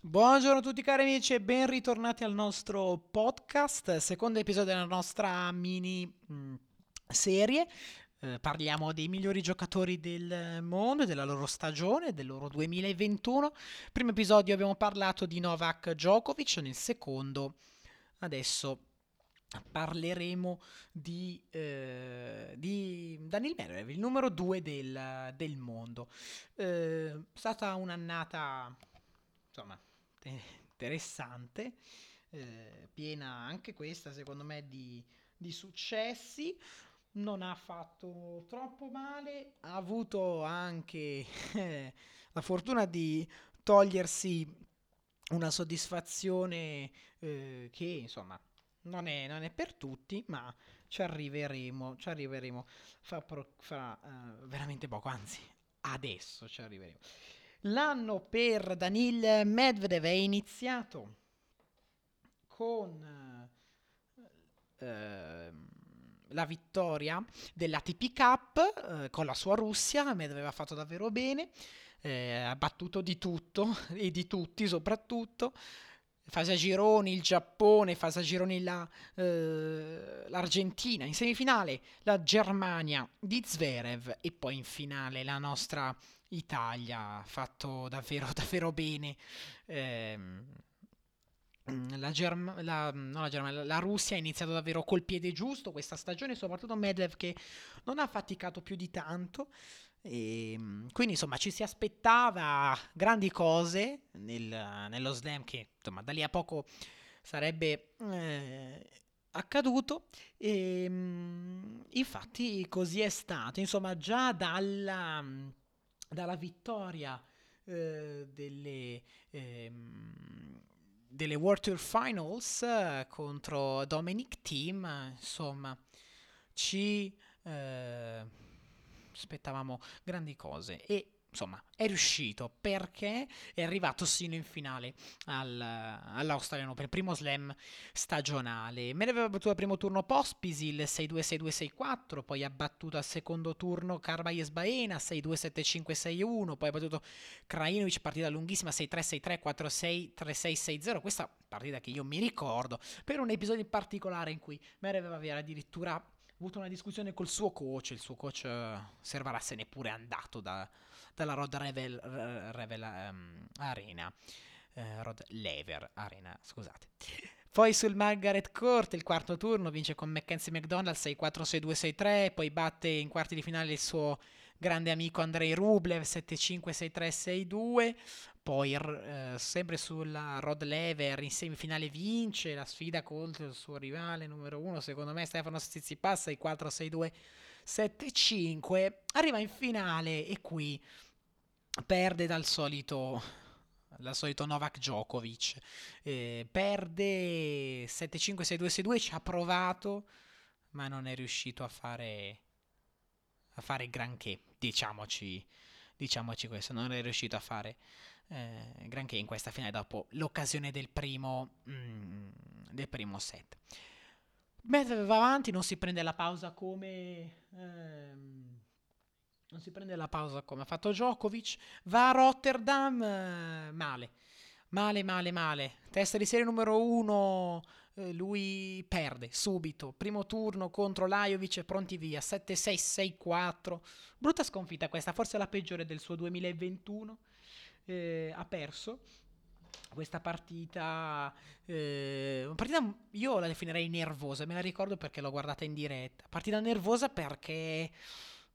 Buongiorno a tutti cari amici e ben ritornati al nostro podcast, secondo episodio della nostra mini mm, serie. Eh, parliamo dei migliori giocatori del mondo, della loro stagione, del loro 2021. Primo episodio abbiamo parlato di Novak Djokovic, nel secondo adesso parleremo di, eh, di Daniel Medvedev, il numero 2 del, del mondo. Eh, è stata un'annata, insomma, interessante, eh, piena anche questa secondo me di, di successi. Non ha fatto troppo male, ha avuto anche eh, la fortuna di togliersi una soddisfazione eh, che insomma non è, non è, per tutti, ma ci arriveremo, ci arriveremo fra, fra uh, veramente poco, anzi adesso ci arriveremo. L'anno per Danil Medvedev è iniziato con eh, la vittoria dell'ATP Cup eh, con la sua Russia, Medvedev ha fatto davvero bene, eh, ha battuto di tutto e di tutti soprattutto. Fase a gironi il Giappone, fase a gironi la, eh, l'Argentina, in semifinale la Germania di Zverev e poi in finale la nostra Italia, fatto davvero, davvero bene. Eh, la, Germ- la, la, Germania, la Russia ha iniziato davvero col piede giusto questa stagione, soprattutto Medvedev che non ha faticato più di tanto. E, ehm, quindi insomma ci si aspettava grandi cose nel, nello slam che insomma da lì a poco sarebbe eh, accaduto. E ehm, infatti così è stato. Insomma già dalla dalla vittoria eh, delle, ehm, delle World Tour Finals eh, contro Dominic Team, insomma, ci eh, aspettavamo grandi cose e insomma, è riuscito perché è arrivato sino in finale al, all'Australian Open, primo slam stagionale. Me ne aveva battuto al primo turno Pospisil 6-2, 6-2, 6-4, poi ha battuto al secondo turno Carbayes Baena 6-2, 7-5, 6-1, poi ha battuto Krajinovic, partita lunghissima 6-3, 6-3, 4-6, 3-6, 6-0. Questa partita che io mi ricordo per un episodio in particolare in cui Merev aveva addirittura avuto una discussione col suo coach, il suo coach uh, Servara se n'è pure andato da, dalla Rod Revel, Revel um, Arena, uh, Rod Lever Arena, scusate. Poi sul Margaret Court, il quarto turno, vince con Mackenzie McDonald 6-4, 6-2, 6-3, poi batte in quarti di finale il suo grande amico Andrei Rublev 7-5, 6-3, 6-2, poi eh, sempre sulla Rod Lever in semifinale vince la sfida contro il suo rivale numero uno, secondo me Stefano Tsitsipas 6-4, 6-2, 7-5, arriva in finale e qui perde dal solito dal solito Novak Djokovic. Eh, perde 7-5, 6-2, 6-2 ci ha provato ma non è riuscito a fare a fare granché diciamoci diciamoci questo non è riuscito a fare eh, granché in questa finale dopo l'occasione del primo, mm, del primo set. Medvedev va avanti, non si prende la pausa come... Ehm, non si prende la pausa come ha fatto Djokovic, va a Rotterdam eh, male, male, male, male. Testa di serie numero uno, eh, lui perde subito. Primo turno contro Lajovic e pronti via, 7-6, 6-4. Brutta sconfitta questa, forse la peggiore del suo 2021 eh, ha perso questa partita, eh, una partita io la definirei nervosa, me la ricordo perché l'ho guardata in diretta. Partita nervosa perché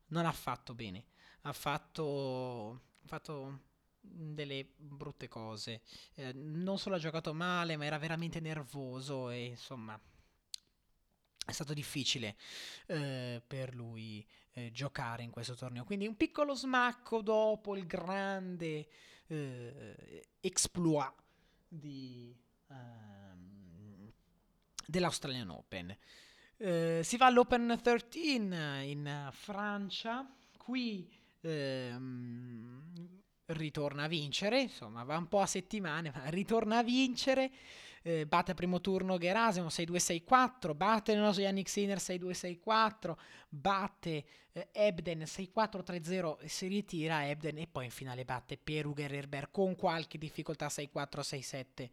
non ha fatto bene, ha fatto, fatto delle brutte cose. Eh, non solo ha giocato male, ma era veramente nervoso e insomma è stato difficile eh, per lui eh, giocare in questo torneo. Quindi un piccolo smacco dopo il grande eh, exploit di, um, dell'Australian Open. Eh, si va all'Open 13 in Francia, qui ehm, ritorna a vincere, insomma va un po' a settimane, ma ritorna a vincere, eh, batte al primo turno Gerasimo 6-2-6-4, batte nello Yannick Sinner 6-2-6-4, batte eh, Ebden 6-4-3-0 e si ritira Ebden e poi in finale batte Peru Gererber con qualche difficoltà 6-4-6-7.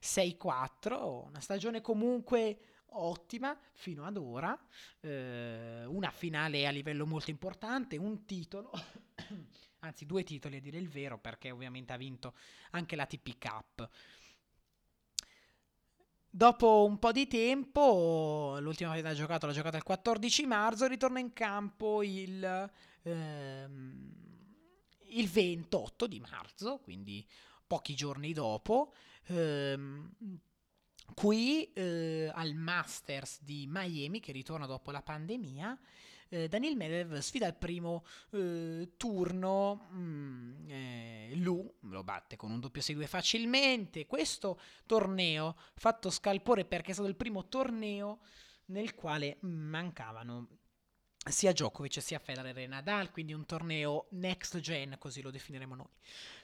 6-4, una stagione comunque ottima fino ad ora, eh, una finale a livello molto importante, un titolo, anzi due titoli a dire il vero perché ovviamente ha vinto anche la TP Cup. Dopo un po' di tempo, l'ultima partita giocato l'ha giocata il 14 marzo, ritorna in campo il, ehm, il 28 di marzo, quindi pochi giorni dopo, ehm, qui eh, al Masters di Miami, che ritorna dopo la pandemia, eh, Daniel Medvedev sfida il primo eh, turno, mm, eh, Lu lo batte con un doppio 6-2 facilmente. Questo torneo fatto scalpore perché è stato il primo torneo nel quale mancavano sia Djokovic sia Federer e Nadal, quindi un torneo next gen, così lo definiremo noi.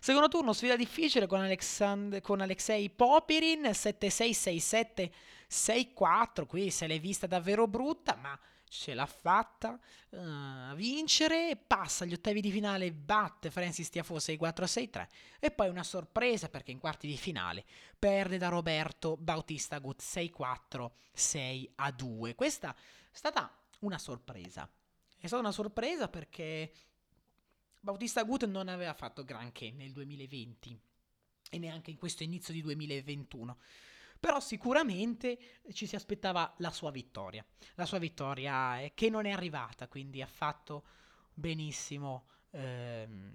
Secondo turno, sfida difficile con, Alexand- con Alexei Popirin, 7-6, 6-7, 6-4, qui se l'è vista davvero brutta, ma ce l'ha fatta uh, vincere, passa agli ottavi di finale, batte Francis Tiafoe 6-4-6-3 e poi una sorpresa perché in quarti di finale perde da Roberto Bautista Gut 6-4-6-2. Questa è stata una sorpresa. È stata una sorpresa perché Bautista Gut non aveva fatto granché nel 2020 e neanche in questo inizio di 2021 però sicuramente ci si aspettava la sua vittoria. La sua vittoria è che non è arrivata, quindi ha fatto benissimo. Ehm,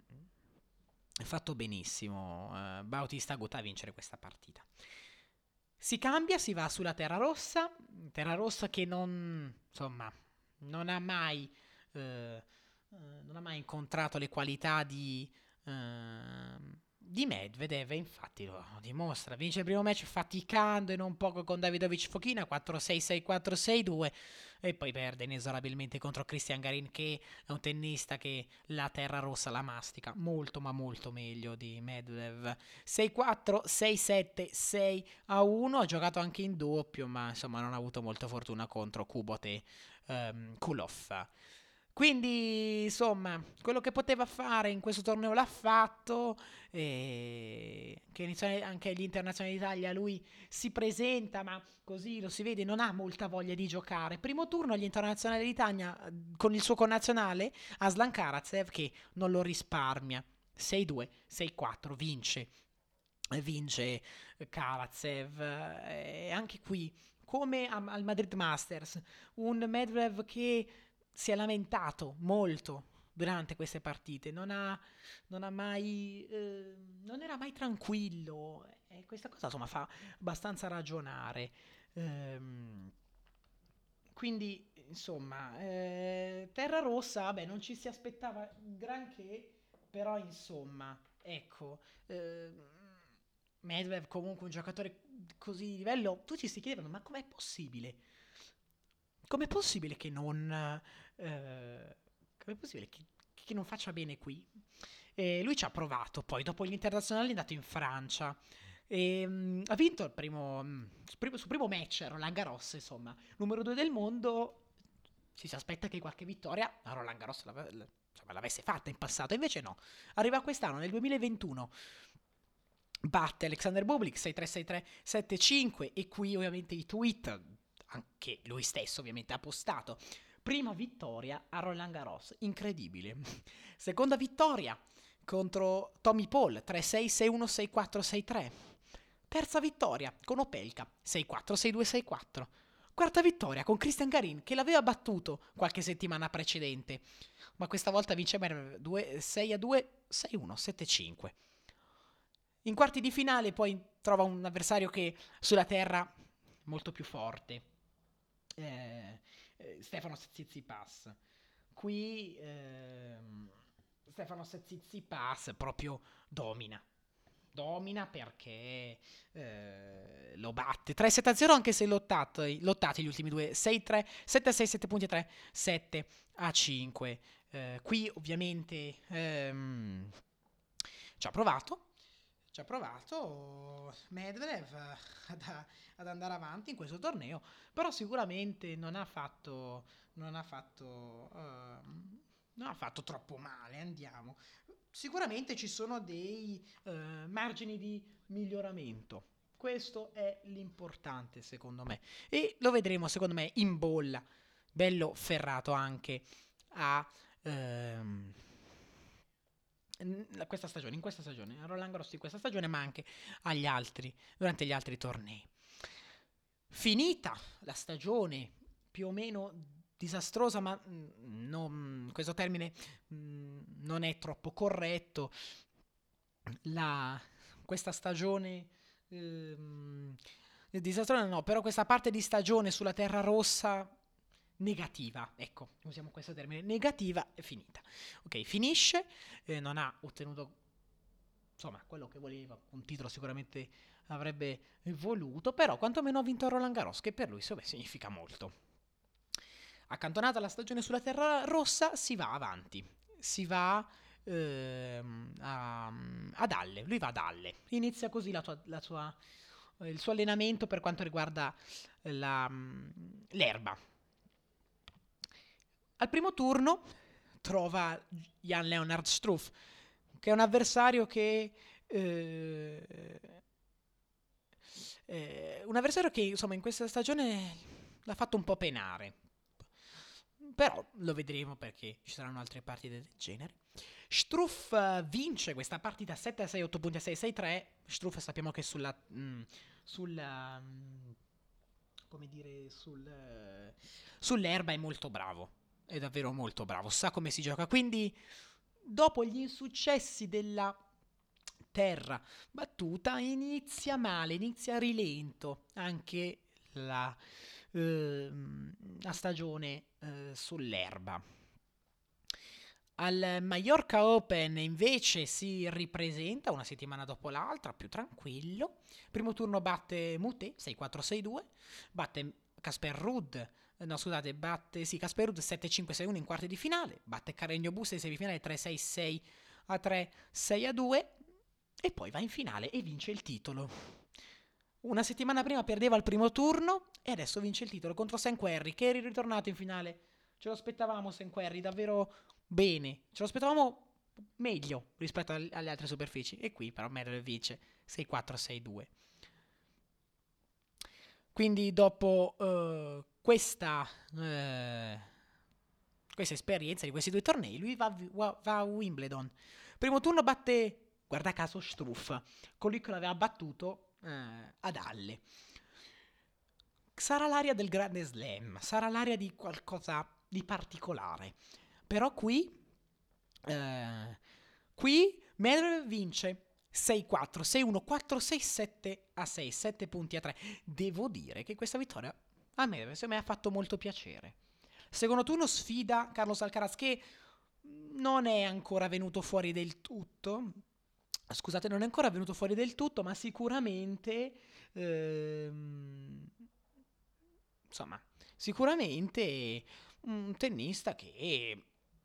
fatto benissimo eh, Bautista Agut a vincere questa partita. Si cambia, si va sulla Terra Rossa, Terra Rossa che non, insomma, non ha mai, eh, eh non ha mai incontrato le qualità di, eh, di Medvedev infatti lo dimostra, vince il primo match faticando in un poco con Davidovic Fochina 4-6-6-4-6-2 e poi perde inesorabilmente contro Christian Garin che è un tennista che la terra rossa la mastica molto ma molto meglio di Medvedev. 6-4, 6-7, 6-1 ha giocato anche in doppio ma insomma non ha avuto molta fortuna contro Kubot e um, Kulov quindi, insomma, quello che poteva fare in questo torneo l'ha fatto. E che anche agli internazionali d'Italia lui si presenta, ma così lo si vede, non ha molta voglia di giocare. Primo turno agli internazionali d'Italia con il suo connazionale Aslan Karatsev che non lo risparmia. 6-2, 6-4, vince. Vince Karatsev. E anche qui, come al Madrid Masters, un Medvedev che si è lamentato molto durante queste partite, non ha, non ha mai, eh, non era mai tranquillo e questa cosa insomma fa abbastanza ragionare. Ehm, quindi insomma, eh, Terra Rossa, vabbè, non ci si aspettava granché, però insomma, ecco, eh, Medvedev comunque un giocatore così di livello, tutti si chiedevano ma com'è possibile? Com'è possibile che non eh, com'è possibile che, che, non faccia bene qui? E lui ci ha provato, poi dopo gli internazionali è andato in Francia. E, um, ha vinto il primo, um, sul, primo, sul primo match, Roland Garros, insomma, numero due del mondo. Ci si aspetta che qualche vittoria a Roland Garros l'ave, insomma, l'avesse fatta in passato, invece no. Arriva quest'anno, nel 2021 batte Alexander Bublik 6-3-6-3-7-5 e qui ovviamente i tweet anche lui stesso ovviamente ha postato Prima vittoria a Roland Garros, incredibile. Seconda vittoria contro Tommy Paul, 3-6, 6-1, 6-4, 6-3. Terza vittoria con Opelka, 6-4, 6-2, 6-4. Quarta vittoria con Christian Garin che l'aveva battuto qualche settimana precedente, ma questa volta vince 6 a 2, 6 1, 7 5. In quarti di finale poi trova un avversario che sulla terra molto più forte. Eh, eh, Stefano Tsitsipas. Qui eh, Stefano Tsitsipas proprio domina. Domina perché eh, lo batte 3-7-0 anche se lottati, lottati gli ultimi due 6-3, 7-6, 7 punti 3, 7 a 5. Eh, qui ovviamente ehm, ci ha provato, ci ha provato Medvedev ad, ad, andare avanti in questo torneo, però sicuramente non ha fatto, non ha fatto, uh, non ha fatto troppo male, andiamo. Sicuramente ci sono dei uh, margini di miglioramento. Questo è l'importante secondo me e lo vedremo secondo me in bolla, bello ferrato anche a... Um, questa stagione, in questa stagione, a Roland Garros di questa stagione, ma anche agli altri, durante gli altri tornei. Finita la stagione più o meno disastrosa, ma mm, non, questo termine mm, non è troppo corretto. La, questa stagione ehm, disastrosa no, però questa parte di stagione sulla Terra Rossa negativa, ecco, usiamo questo termine, negativa è finita. Ok, finisce, eh, non ha ottenuto insomma quello che voleva, un titolo sicuramente avrebbe voluto, però quantomeno ha vinto Roland Garros, che per lui insomma, significa molto. Accantonata la stagione sulla terra rossa, si va avanti, si va ehm, a, ad Alle, lui va ad Alle, inizia così la tua, la sua, il suo allenamento per quanto riguarda la, l'erba, al primo turno trova Jan Leonard Struff, che è un avversario che... Eh, eh, un avversario che insomma in questa stagione l'ha fatto un po' penare. Però lo vedremo perché ci saranno altre partite del genere. Struff uh, vince questa partita 7-6, 8 punti a 6, 6-3. Struff sappiamo che sulla... Mh, mm, sulla mh, mm, come dire, sul, uh, sull'erba è molto bravo è davvero molto bravo, sa come si gioca. Quindi, dopo gli insuccessi della terra battuta, inizia male, inizia a rilento anche la, eh, la stagione eh, sull'erba. Al Mallorca Open invece si ripresenta una settimana dopo l'altra, più tranquillo. Primo turno batte Mute 6-4-6-2, batte Casper Rudd no scusate, batte, sì, Casperud 7-5-6-1 in quarti di finale, batte Carregno Busta in semifinale 3-6-6 a 3, 6 a 2 e poi va in finale e vince il titolo. Una settimana prima perdeva il primo turno e adesso vince il titolo contro Senquerri che eri ritornato in finale. Ce lo aspettavamo Senquerri davvero bene, ce lo aspettavamo meglio rispetto alle altre superfici e qui però Medvedev vince 6-4-6-2. Quindi dopo uh, questa, eh, questa esperienza di questi due tornei, lui va, va, va, a Wimbledon. Primo turno batte, guarda caso, Struff, colui che l'aveva battuto eh, ad Halle. Sarà l'aria del grande slam, sarà l'aria di qualcosa di particolare. Però qui, eh, qui Medvedev vince 6-4, 6-1, 4-6-7 a 6, 7 punti a 3. Devo dire che questa vittoria a me, secondo me ha fatto molto piacere. Secondo turno sfida Carlos Alcaraz che non è ancora venuto fuori del tutto. Scusate, non è ancora venuto fuori del tutto, ma sicuramente ehm, insomma, sicuramente un tennista che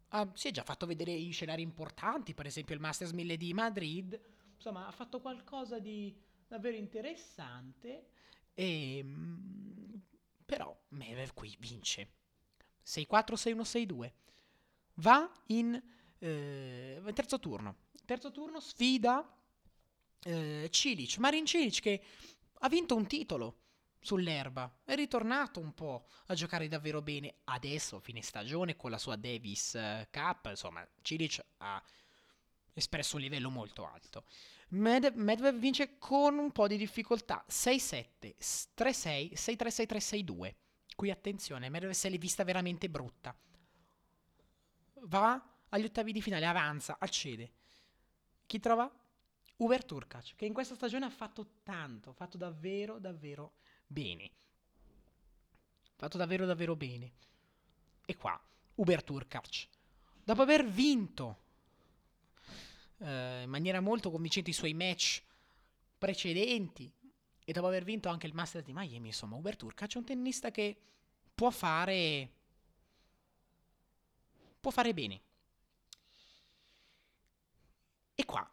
ha, si è già fatto vedere in scenari importanti, per esempio il Masters 1000 di Madrid, insomma, ha fatto qualcosa di davvero interessante e però Mever qui vince. 6-4, 6-1, 6-2. Va in eh, terzo turno. Terzo turno sfida eh, Cilic, Marin Cilic che ha vinto un titolo sull'erba, è ritornato un po' a giocare davvero bene adesso, fine stagione, con la sua Davis eh, Cup, insomma, Cilic ha espresso un livello molto alto. Med- Medvedev vince con un po' di difficoltà 6-7, 3-6, 6-3, 6-3, 6-2. Qui attenzione, Medvedev se l'è vista veramente brutta. Va agli ottavi di finale, avanza, accede. Chi trova? Uber Turkac, che in questa stagione ha fatto tanto, ha fatto davvero, davvero bene. Fatto davvero, davvero bene. E qua, Uber Turkac. Dopo aver vinto eh, in maniera molto convincente i suoi match precedenti e dopo aver vinto anche il Masters di Miami, insomma, Uber Turkac è un tennista che può fare può fare bene. E qua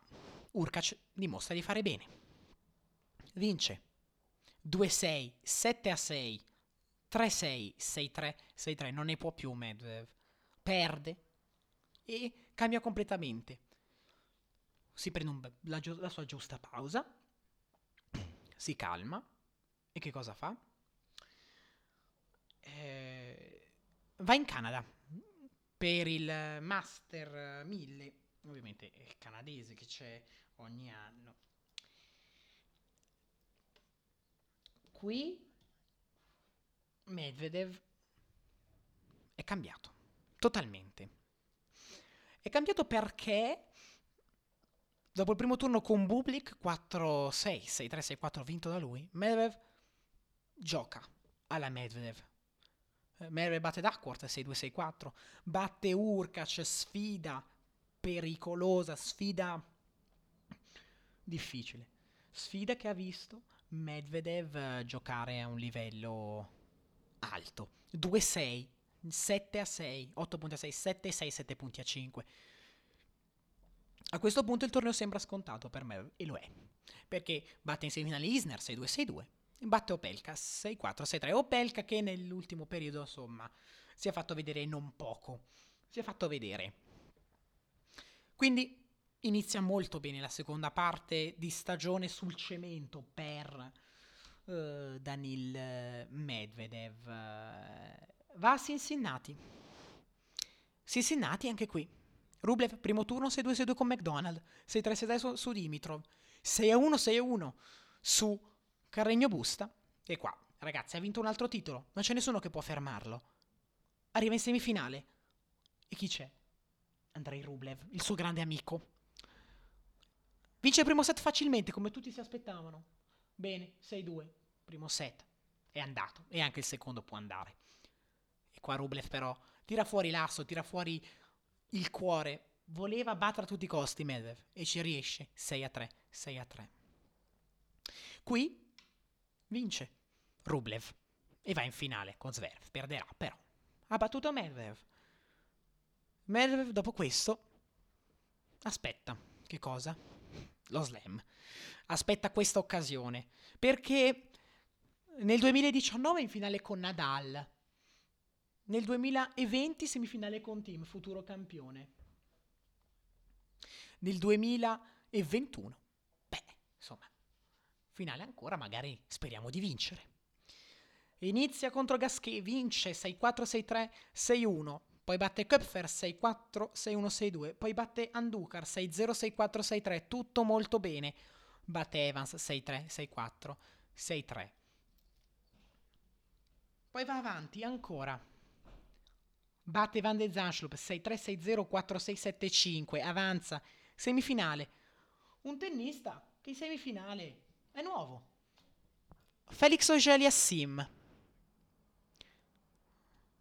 Urkac dimostra di fare bene. Vince 2-6, 7-6, 3-6, 6-3, 6-3, non ne può più Medvedev. Perde e cambia completamente. Si prende un, la, la sua giusta pausa, si calma e che cosa fa? Eh, va in Canada per il Master 1000, ovviamente è il canadese che c'è ogni anno. Qui Medvedev è cambiato totalmente. È cambiato perché dopo il primo turno con Bublik 4-6, 6-3, 6-4 vinto da lui, Medvedev gioca alla Medvedev. Eh, Medvedev batte Duckworth 6-2, 6-4, batte Urkac, sfida pericolosa, sfida difficile. Sfida che ha visto Medvedev eh, giocare a un livello alto. 2-6, 7 a 6, 8 punti a 6, 7 a 6, 7 punti a 5. A questo punto il torneo sembra scontato per me e lo è. Perché batte in semifinale Isner 6-2-6-2, batte Opelka 6-4, 6-3. Opelka che nell'ultimo periodo, insomma, si è fatto vedere non poco. Si è fatto vedere. Quindi inizia molto bene la seconda parte di stagione sul cemento per uh, Danil Medvedev. va a Cincinnati. Cincinnati anche qui. Rublev primo turno 6-2-6-2 con McDonald, 6-3-6-3 su, su Dimitrov, 6-1 6-1 su Carregno Busta. E qua, ragazzi, ha vinto un altro titolo, non c'è nessuno che può fermarlo. Arriva in semifinale. E chi c'è? Andrei Rublev, il suo grande amico. Vince il primo set facilmente, come tutti si aspettavano. Bene, 6-2, primo set. È andato, e anche il secondo può andare. E qua Rublev però tira fuori l'asso, tira fuori il cuore. Voleva battere a tutti i costi Medvedev e ci riesce. 6-3, 6-3. Qui vince Rublev e va in finale con Zverev. Perderà però. Ha battuto Medvedev. Medvedev dopo questo aspetta. Che cosa? Lo slam. Aspetta questa occasione. Perché nel 2019 in finale con Nadal. Nel 2020 semifinale con Team, futuro campione. Nel 2021. Beh, insomma, finale ancora, magari speriamo di vincere. Inizia contro Gasquet, vince 6-4, 6-3, 6-1 poi batte Köpfer 6-4, 6-1, 6-2, poi batte Andukar 6-0, 6-4, 6-3, tutto molto bene. Batte Evans 6-3, 6-4, 6-3. Poi va avanti ancora. Batte Van de Zanschlup 6-3, 6-0, 4-6, 7-5, avanza. Semifinale. Un tennista che in semifinale è nuovo. Felix Auger Sim.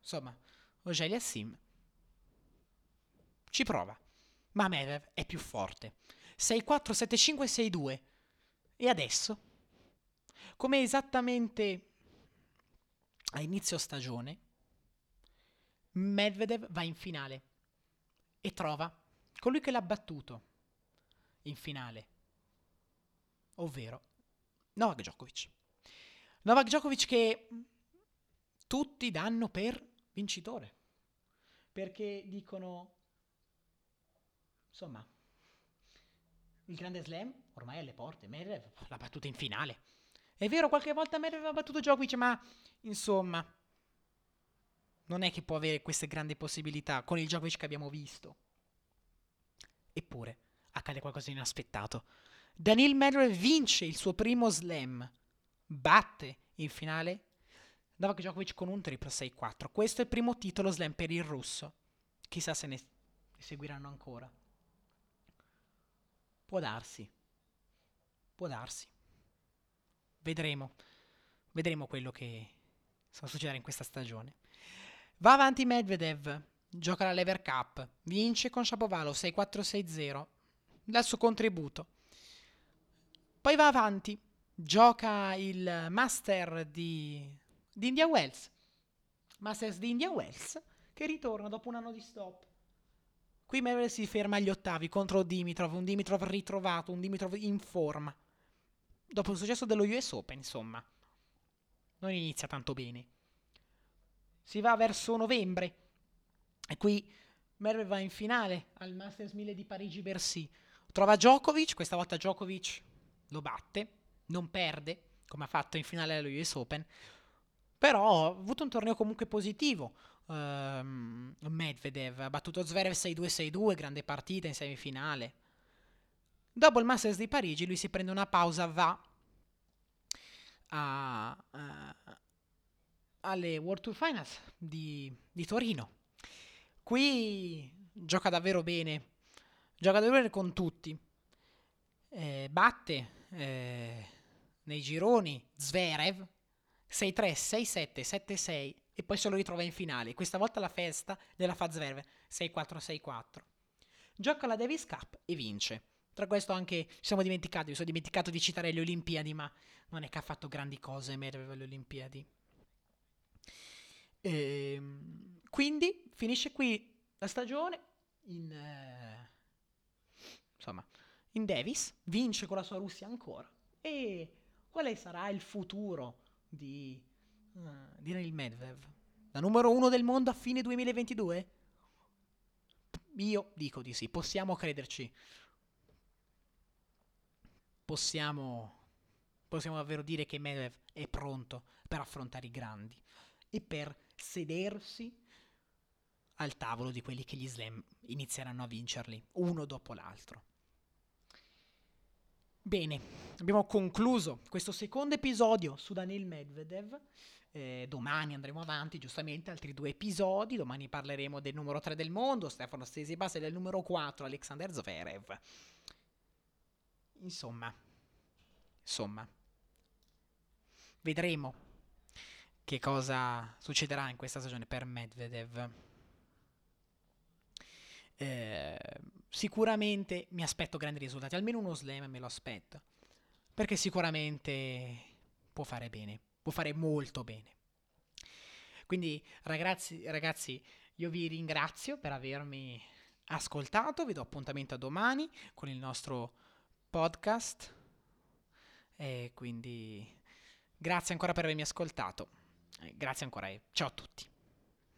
Insomma, Ogelia Sim ci prova, ma Medvedev è più forte. 6-4, 7-5, 6-2. E adesso, come esattamente a inizio stagione, Medvedev va in finale e trova colui che l'ha battuto in finale, ovvero Novak Djokovic. Novak Djokovic che tutti danno per vincitore perché dicono, insomma, il grande slam ormai è alle porte, Medvedev l'ha battuta in finale. È vero, qualche volta Medvedev ha battuto Djokovic, ma insomma, non è che può avere queste grandi possibilità con il Djokovic che abbiamo visto. Eppure, accade qualcosa di inaspettato. Daniel Medvedev vince il suo primo slam, batte in finale Novak Djokovic con un triplo 6-4. Questo è il primo titolo slam per il russo. Chissà se ne seguiranno ancora. Può darsi. Può darsi. Vedremo. Vedremo quello che sta succedere in questa stagione. Va avanti Medvedev. Gioca la Lever Cup. Vince con Shapovalov 6-4-6-0. Dal suo contributo. Poi va avanti. Gioca il Master di di India Wells. Masters di India Wells che ritorna dopo un anno di stop. Qui Medvedev si ferma agli ottavi contro Dimitrov, un Dimitrov ritrovato, un Dimitrov in forma. Dopo il successo dello US Open, insomma. Non inizia tanto bene. Si va verso novembre. E qui Medvedev va in finale al Masters 1000 di Parigi-Bercy. Trova Djokovic, questa volta Djokovic lo batte, non perde, come ha fatto in finale allo US Open. Però ha avuto un torneo comunque positivo um, Medvedev ha battuto Zverev 6-2-6-2, grande partita in semifinale. Dopo il Masters di Parigi lui si prende una pausa, va a, alle World Tour Finals di, di, Torino. Qui gioca davvero bene, gioca davvero bene con tutti. Eh, batte eh, nei gironi Zverev 6-3, 6-7, 7-6 e poi se lo ritrova in finale. Questa volta la festa della fa Zverev 6-4-6-4. Gioca la Davis Cup e vince. Tra questo anche ci siamo dimenticati, mi sono dimenticato di citare le Olimpiadi, ma non è che ha fatto grandi cose Medvedev alle Olimpiadi. E, ehm, quindi finisce qui la stagione in, eh, insomma, in Davis, vince con la sua Russia ancora. E quale sarà il futuro di Uh, direi il Medvedev. La numero uno del mondo a fine 2022? Io dico di sì, possiamo crederci. Possiamo, possiamo davvero dire che Medvedev è pronto per affrontare i grandi e per sedersi al tavolo di quelli che gli slam inizieranno a vincerli uno dopo l'altro. Bene, abbiamo concluso questo secondo episodio su Daniel Medvedev. Eh, domani andremo avanti, giustamente, altri due episodi. Domani parleremo del numero 3 del mondo, Stefano Stesibas, e del numero 4, Alexander Zverev. Insomma, insomma, vedremo che cosa succederà in questa stagione per Medvedev. Eh, sicuramente mi aspetto grandi risultati, almeno uno slam me lo aspetto, perché sicuramente può fare bene può fare molto bene. Quindi ragazzi, ragazzi, io vi ringrazio per avermi ascoltato, vi do appuntamento a domani con il nostro podcast e quindi grazie ancora per avermi ascoltato. Grazie ancora e ciao a tutti.